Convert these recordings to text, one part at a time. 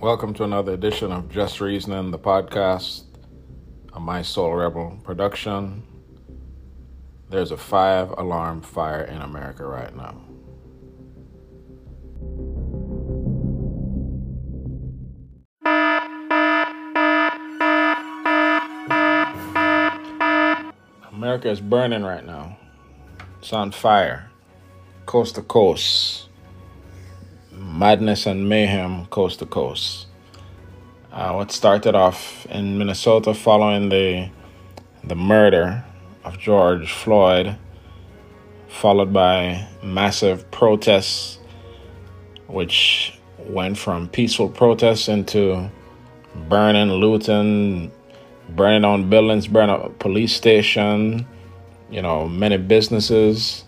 Welcome to another edition of Just Reasoning, the podcast, a My Soul Rebel production. There's a five alarm fire in America right now. America is burning right now. It's on fire, coast to coast. Madness and mayhem, coast to coast. Uh, what started off in Minnesota following the the murder of George Floyd, followed by massive protests, which went from peaceful protests into burning, looting, burning down buildings, burning a police station, you know, many businesses.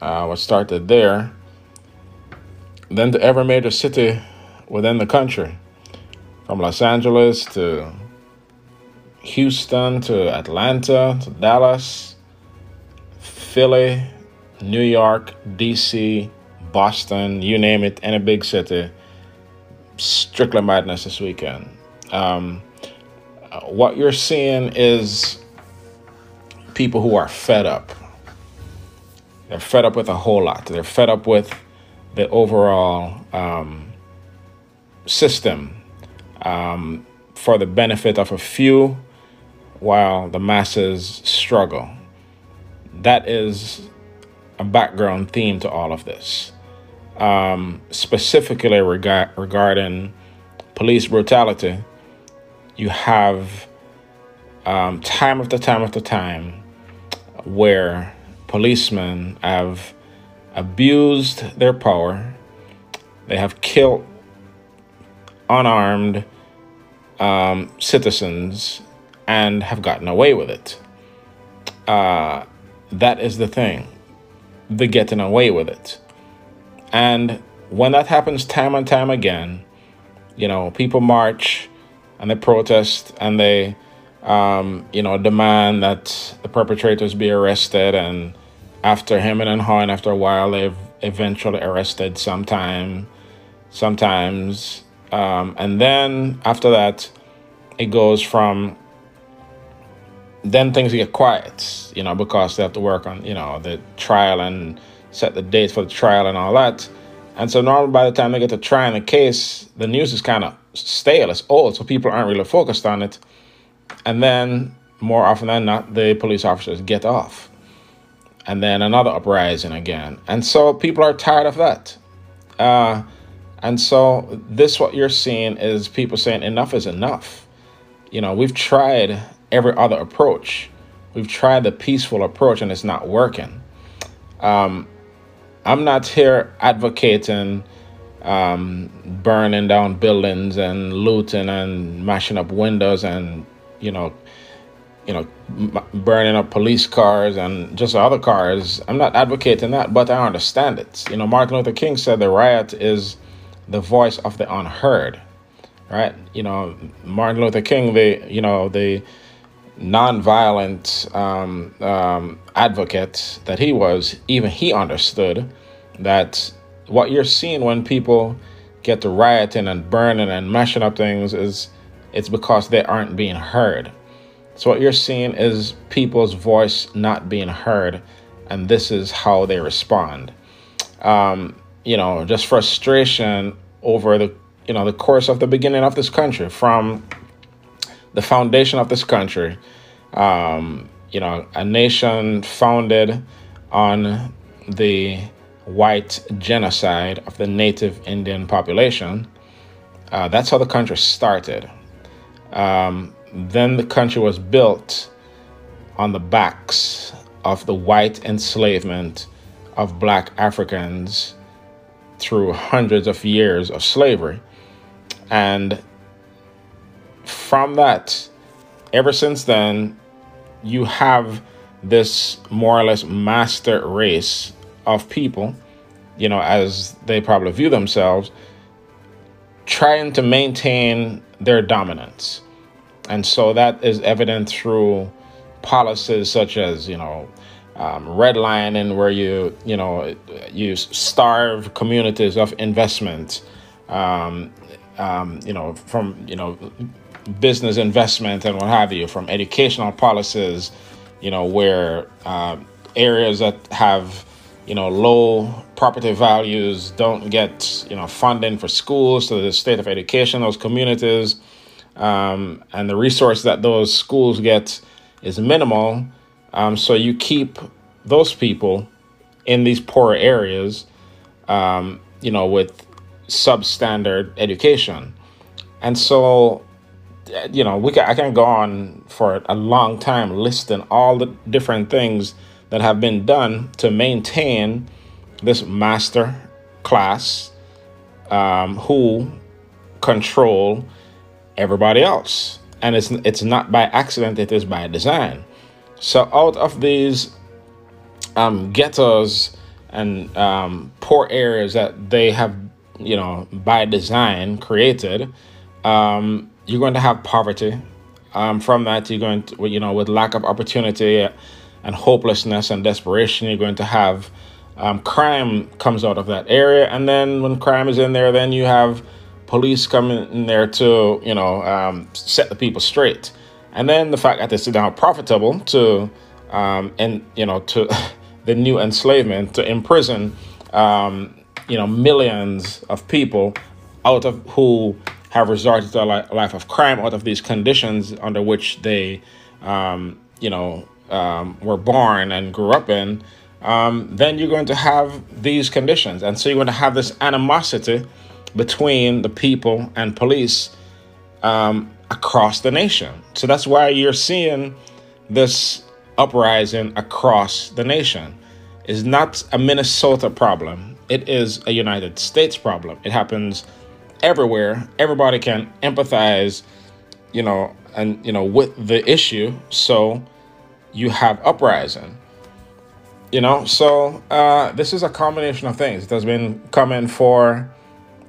Uh, what started there, then to every major city within the country, from Los Angeles to Houston to Atlanta to Dallas, Philly, New York, DC, Boston, you name it, any big city. Strictly madness this weekend. Um, what you're seeing is people who are fed up. They're fed up with a whole lot. They're fed up with the overall um, system um, for the benefit of a few while the masses struggle. That is a background theme to all of this. Um, specifically rega- regarding police brutality, you have um, time after time after time where policemen have abused their power, they have killed unarmed um, citizens and have gotten away with it. Uh, that is the thing, the getting away with it. And when that happens time and time again, you know, people march and they protest and they, um, you know, demand that the perpetrators be arrested. And after him and hawing, after a while, they've eventually arrested sometime, sometimes. Um, and then after that, it goes from then things get quiet, you know, because they have to work on, you know, the trial and set the date for the trial and all that. And so normally by the time they get to trying the case, the news is kind of stale, it's old, so people aren't really focused on it. And then more often than not, the police officers get off. And then another uprising again. And so people are tired of that. Uh, and so this what you're seeing is people saying enough is enough. You know, we've tried every other approach. We've tried the peaceful approach and it's not working. Um, I'm not here advocating um, burning down buildings and looting and mashing up windows and you know, you know, burning up police cars and just other cars. I'm not advocating that, but I understand it. You know, Martin Luther King said the riot is the voice of the unheard, right? You know, Martin Luther King, the you know the nonviolent um, um, advocate that he was, even he understood that what you're seeing when people get to rioting and burning and mashing up things is it's because they aren't being heard. So what you're seeing is people's voice not being heard, and this is how they respond. Um, you know, just frustration over the you know the course of the beginning of this country from the foundation of this country. Um, you know, a nation founded on the white genocide of the native Indian population. Uh, that's how the country started. Um, then the country was built on the backs of the white enslavement of black Africans through hundreds of years of slavery. And from that, ever since then, you have this more or less master race of people, you know, as they probably view themselves, trying to maintain their dominance. And so that is evident through policies such as, you know, um, redlining, where you, you know, you starve communities of investment, um, um, you know, from you know, business investment and what have you, from educational policies, you know, where uh, areas that have you know low property values don't get you know funding for schools to the state of education those communities um, and the resource that those schools get is minimal. Um, so you keep those people in these poor areas um, you know with substandard education. And so you know we can, i can go on for a long time listing all the different things that have been done to maintain this master class um, who control everybody else. And it's, it's not by accident, it is by design. So, out of these um, ghettos and um, poor areas that they have, you know, by design created, um, you're going to have poverty. Um, from that, you're going to, you know, with lack of opportunity, and hopelessness and desperation. You're going to have um, crime comes out of that area, and then when crime is in there, then you have police coming in there to you know um, set the people straight, and then the fact that it's now profitable to um, and you know to the new enslavement to imprison um, you know millions of people out of who have resorted to a life of crime out of these conditions under which they um, you know um, were born and grew up in, um, then you're going to have these conditions. And so you're going to have this animosity between the people and police um, across the nation. So that's why you're seeing this uprising across the nation. Is not a Minnesota problem. It is a United States problem. It happens everywhere. Everybody can empathize, you know, and you know with the issue. So you have uprising. You know, so uh, this is a combination of things. It has been coming for,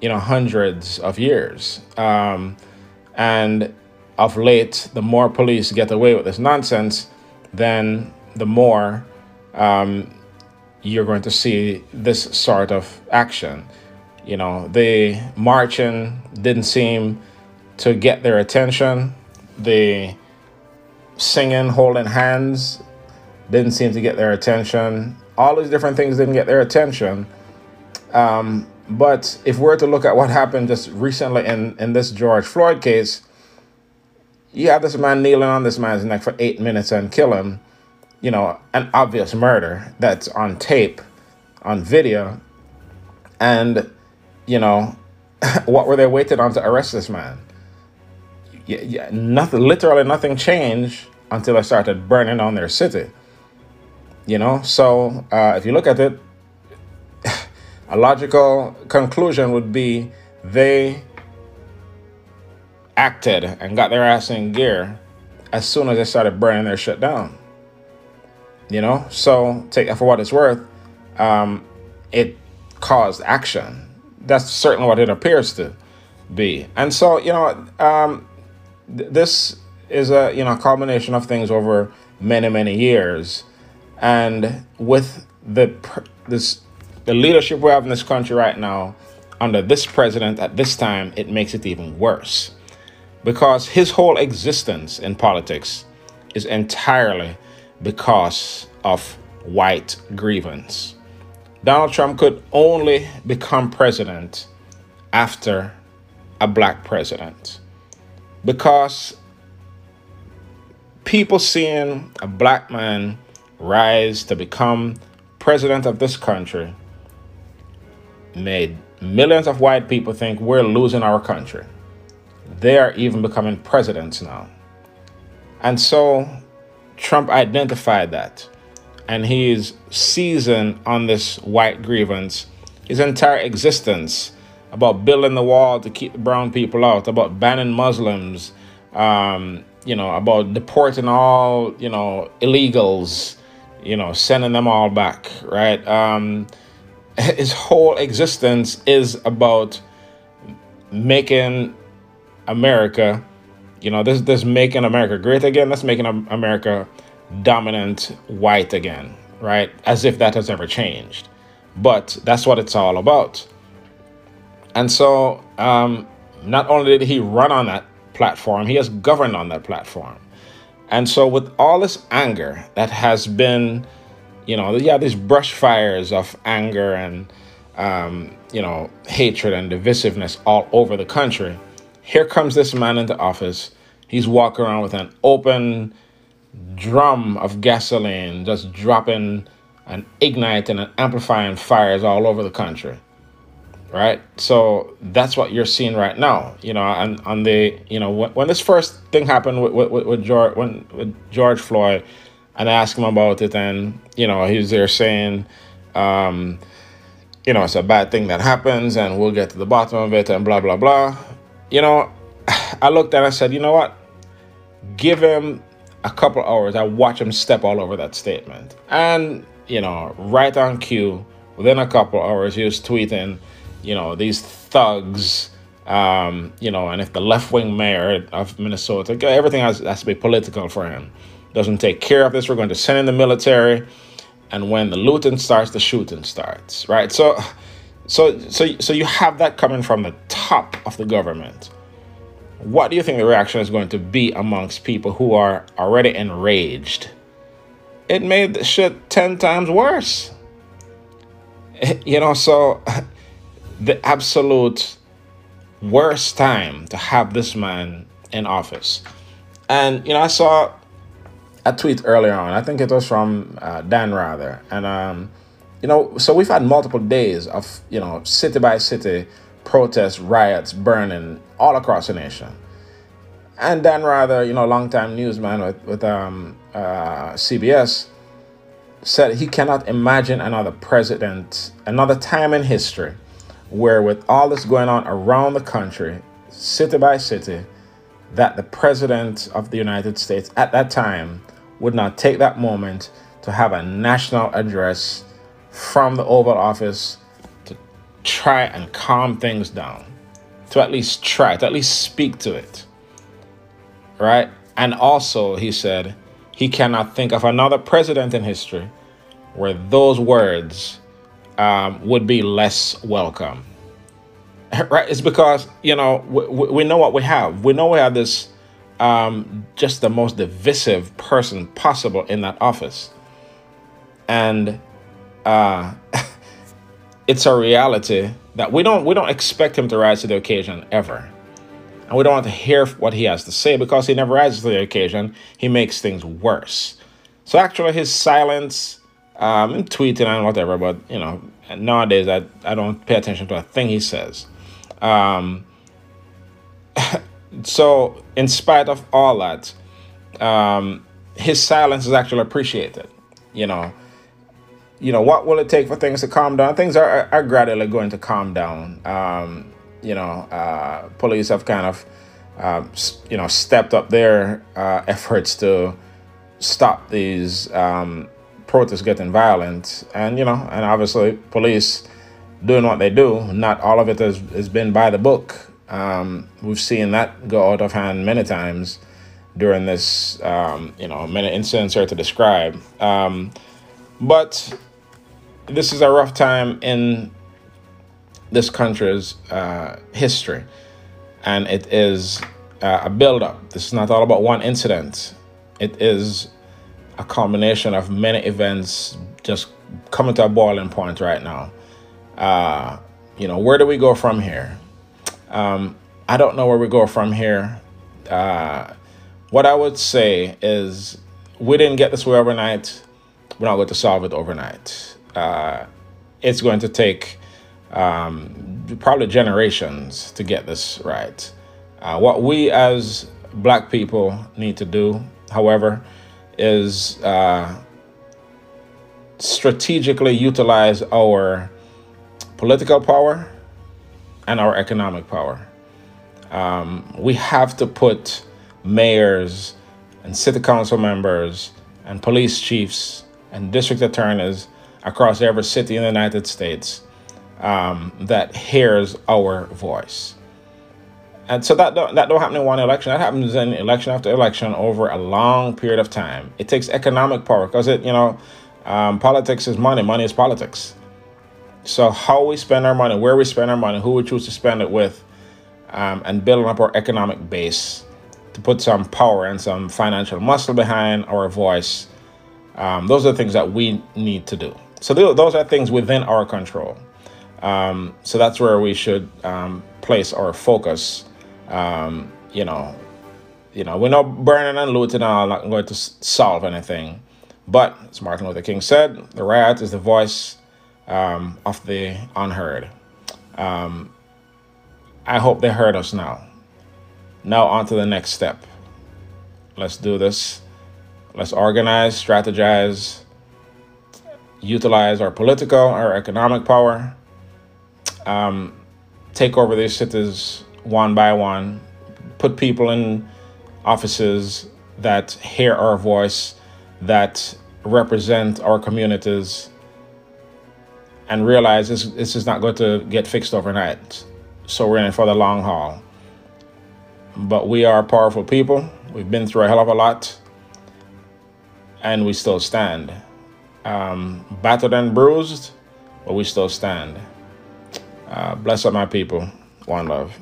you know, hundreds of years. Um, and of late, the more police get away with this nonsense, then the more um, you're going to see this sort of action. You know, the marching didn't seem to get their attention. The singing, holding hands, didn't seem to get their attention. All these different things didn't get their attention. Um, but if we're to look at what happened just recently in, in this George Floyd case, you have this man kneeling on this man's neck for eight minutes and kill him. You know, an obvious murder that's on tape, on video. And, you know, what were they waiting on to arrest this man? Yeah, yeah, nothing, literally nothing changed until I started burning on their city. You know, so uh, if you look at it, a logical conclusion would be they acted and got their ass in gear as soon as they started burning their shit down. You know, so take that for what it's worth. Um, it caused action. That's certainly what it appears to be. And so, you know, um, th- this is a you know combination of things over many many years, and with the this the leadership we have in this country right now under this president at this time, it makes it even worse because his whole existence in politics is entirely because of white grievance. Donald Trump could only become president after a black president because people seeing a black man rise to become president of this country made millions of white people think we're losing our country. They are even becoming presidents now. And so Trump identified that. And he's seasoned on this white grievance his entire existence about building the wall to keep the brown people out, about banning Muslims, um, you know, about deporting all, you know, illegals, you know, sending them all back, right? Um, his whole existence is about making America, you know, this this making America great again. That's making America dominant white again, right? As if that has ever changed. But that's what it's all about. And so um, Not only did he run on that platform, he has governed on that platform. And so, with all this anger that has been, you know, yeah, these brush fires of anger and, um, you know, hatred and divisiveness all over the country, here comes this man into office. He's walking around with an open drum of gasoline, just dropping and igniting and amplifying fires all over the country right? So that's what you're seeing right now, you know. And on the, you know, when, when this first thing happened with, with, with George, when with George Floyd, and I asked him about it, and you know, he was there saying, um, you know, it's a bad thing that happens, and we'll get to the bottom of it, and blah blah blah. You know, I looked and I said, you know what? Give him a couple hours. I watch him step all over that statement, and you know, right on cue. Within a couple hours, he was tweeting you know, these thugs, um, you know, and if the left wing mayor of Minnesota, everything has, has to be political for him. Doesn't take care of this, we're going to send in the military. And when the looting starts, the shooting starts, right? So, so, so, so you have that coming from the top of the government. What do you think the reaction is going to be amongst people who are already enraged? It made the shit 10 times worse. You know, so the absolute worst time to have this man in office. And, you know, I saw a tweet earlier on, I think it was from uh, Dan Rather. And, um, you know, so we've had multiple days of, you know, city by city protests, riots, burning all across the nation. And Dan Rather, you know, longtime newsman with, with um, uh, CBS, said he cannot imagine another president, another time in history where, with all this going on around the country, city by city, that the President of the United States at that time would not take that moment to have a national address from the Oval Office to try and calm things down, to at least try, to at least speak to it. Right? And also, he said, he cannot think of another president in history where those words um, would be less welcome. Right? It's because, you know, we, we know what we have. We know we have this um, just the most divisive person possible in that office. And uh, it's a reality that we don't we don't expect him to rise to the occasion ever. And we don't want to hear what he has to say because he never rises to the occasion. He makes things worse. So actually his silence um, and tweeting and whatever. But you know, nowadays I I don't pay attention to a thing he says. Um, so in spite of all that, um, his silence is actually appreciated. You know, you know what will it take for things to calm down? Things are are gradually going to calm down. Um, you know, uh, police have kind of, uh, you know, stepped up their uh, efforts to stop these um, protests getting violent, and you know, and obviously police doing what they do. Not all of it has, has been by the book. Um, we've seen that go out of hand many times during this, um, you know, many incidents here to describe. Um, but this is a rough time in this country's uh, history, and it is uh, a build-up. This is not all about one incident. It is a combination of many events just coming to a boiling point right now. Uh, you know, where do we go from here? Um, I don't know where we go from here. Uh, what I would say is we didn't get this way overnight. We're not going to solve it overnight. Uh, it's going to take um, probably generations to get this right. Uh, what we as black people need to do, however, is uh, strategically utilize our political power and our economic power. Um, we have to put mayors and city council members and police chiefs and district attorneys across every city in the United States um, that hears our voice. And so that don't, that don't happen in one election. That happens in election after election over a long period of time. It takes economic power because it, you know, um, politics is money. Money is politics. So how we spend our money, where we spend our money, who we choose to spend it with, um, and building up our economic base to put some power and some financial muscle behind our voice. Um, those are things that we need to do. So th- those are things within our control. Um, so that's where we should um, place our focus. Um, you know, you know, we're not burning and looting and all, not going to solve anything. But as Martin Luther King said, the riot is the voice um, of the unheard. Um, I hope they heard us now. Now on to the next step. Let's do this. Let's organize, strategize, utilize our political, our economic power, um, take over these cities one by one, put people in offices that hear our voice, that represent our communities, and realize this, this is not going to get fixed overnight. So we're in it for the long haul. But we are powerful people. We've been through a hell of a lot, and we still stand. Um, battered and bruised, but we still stand. Uh, bless up my people. One love.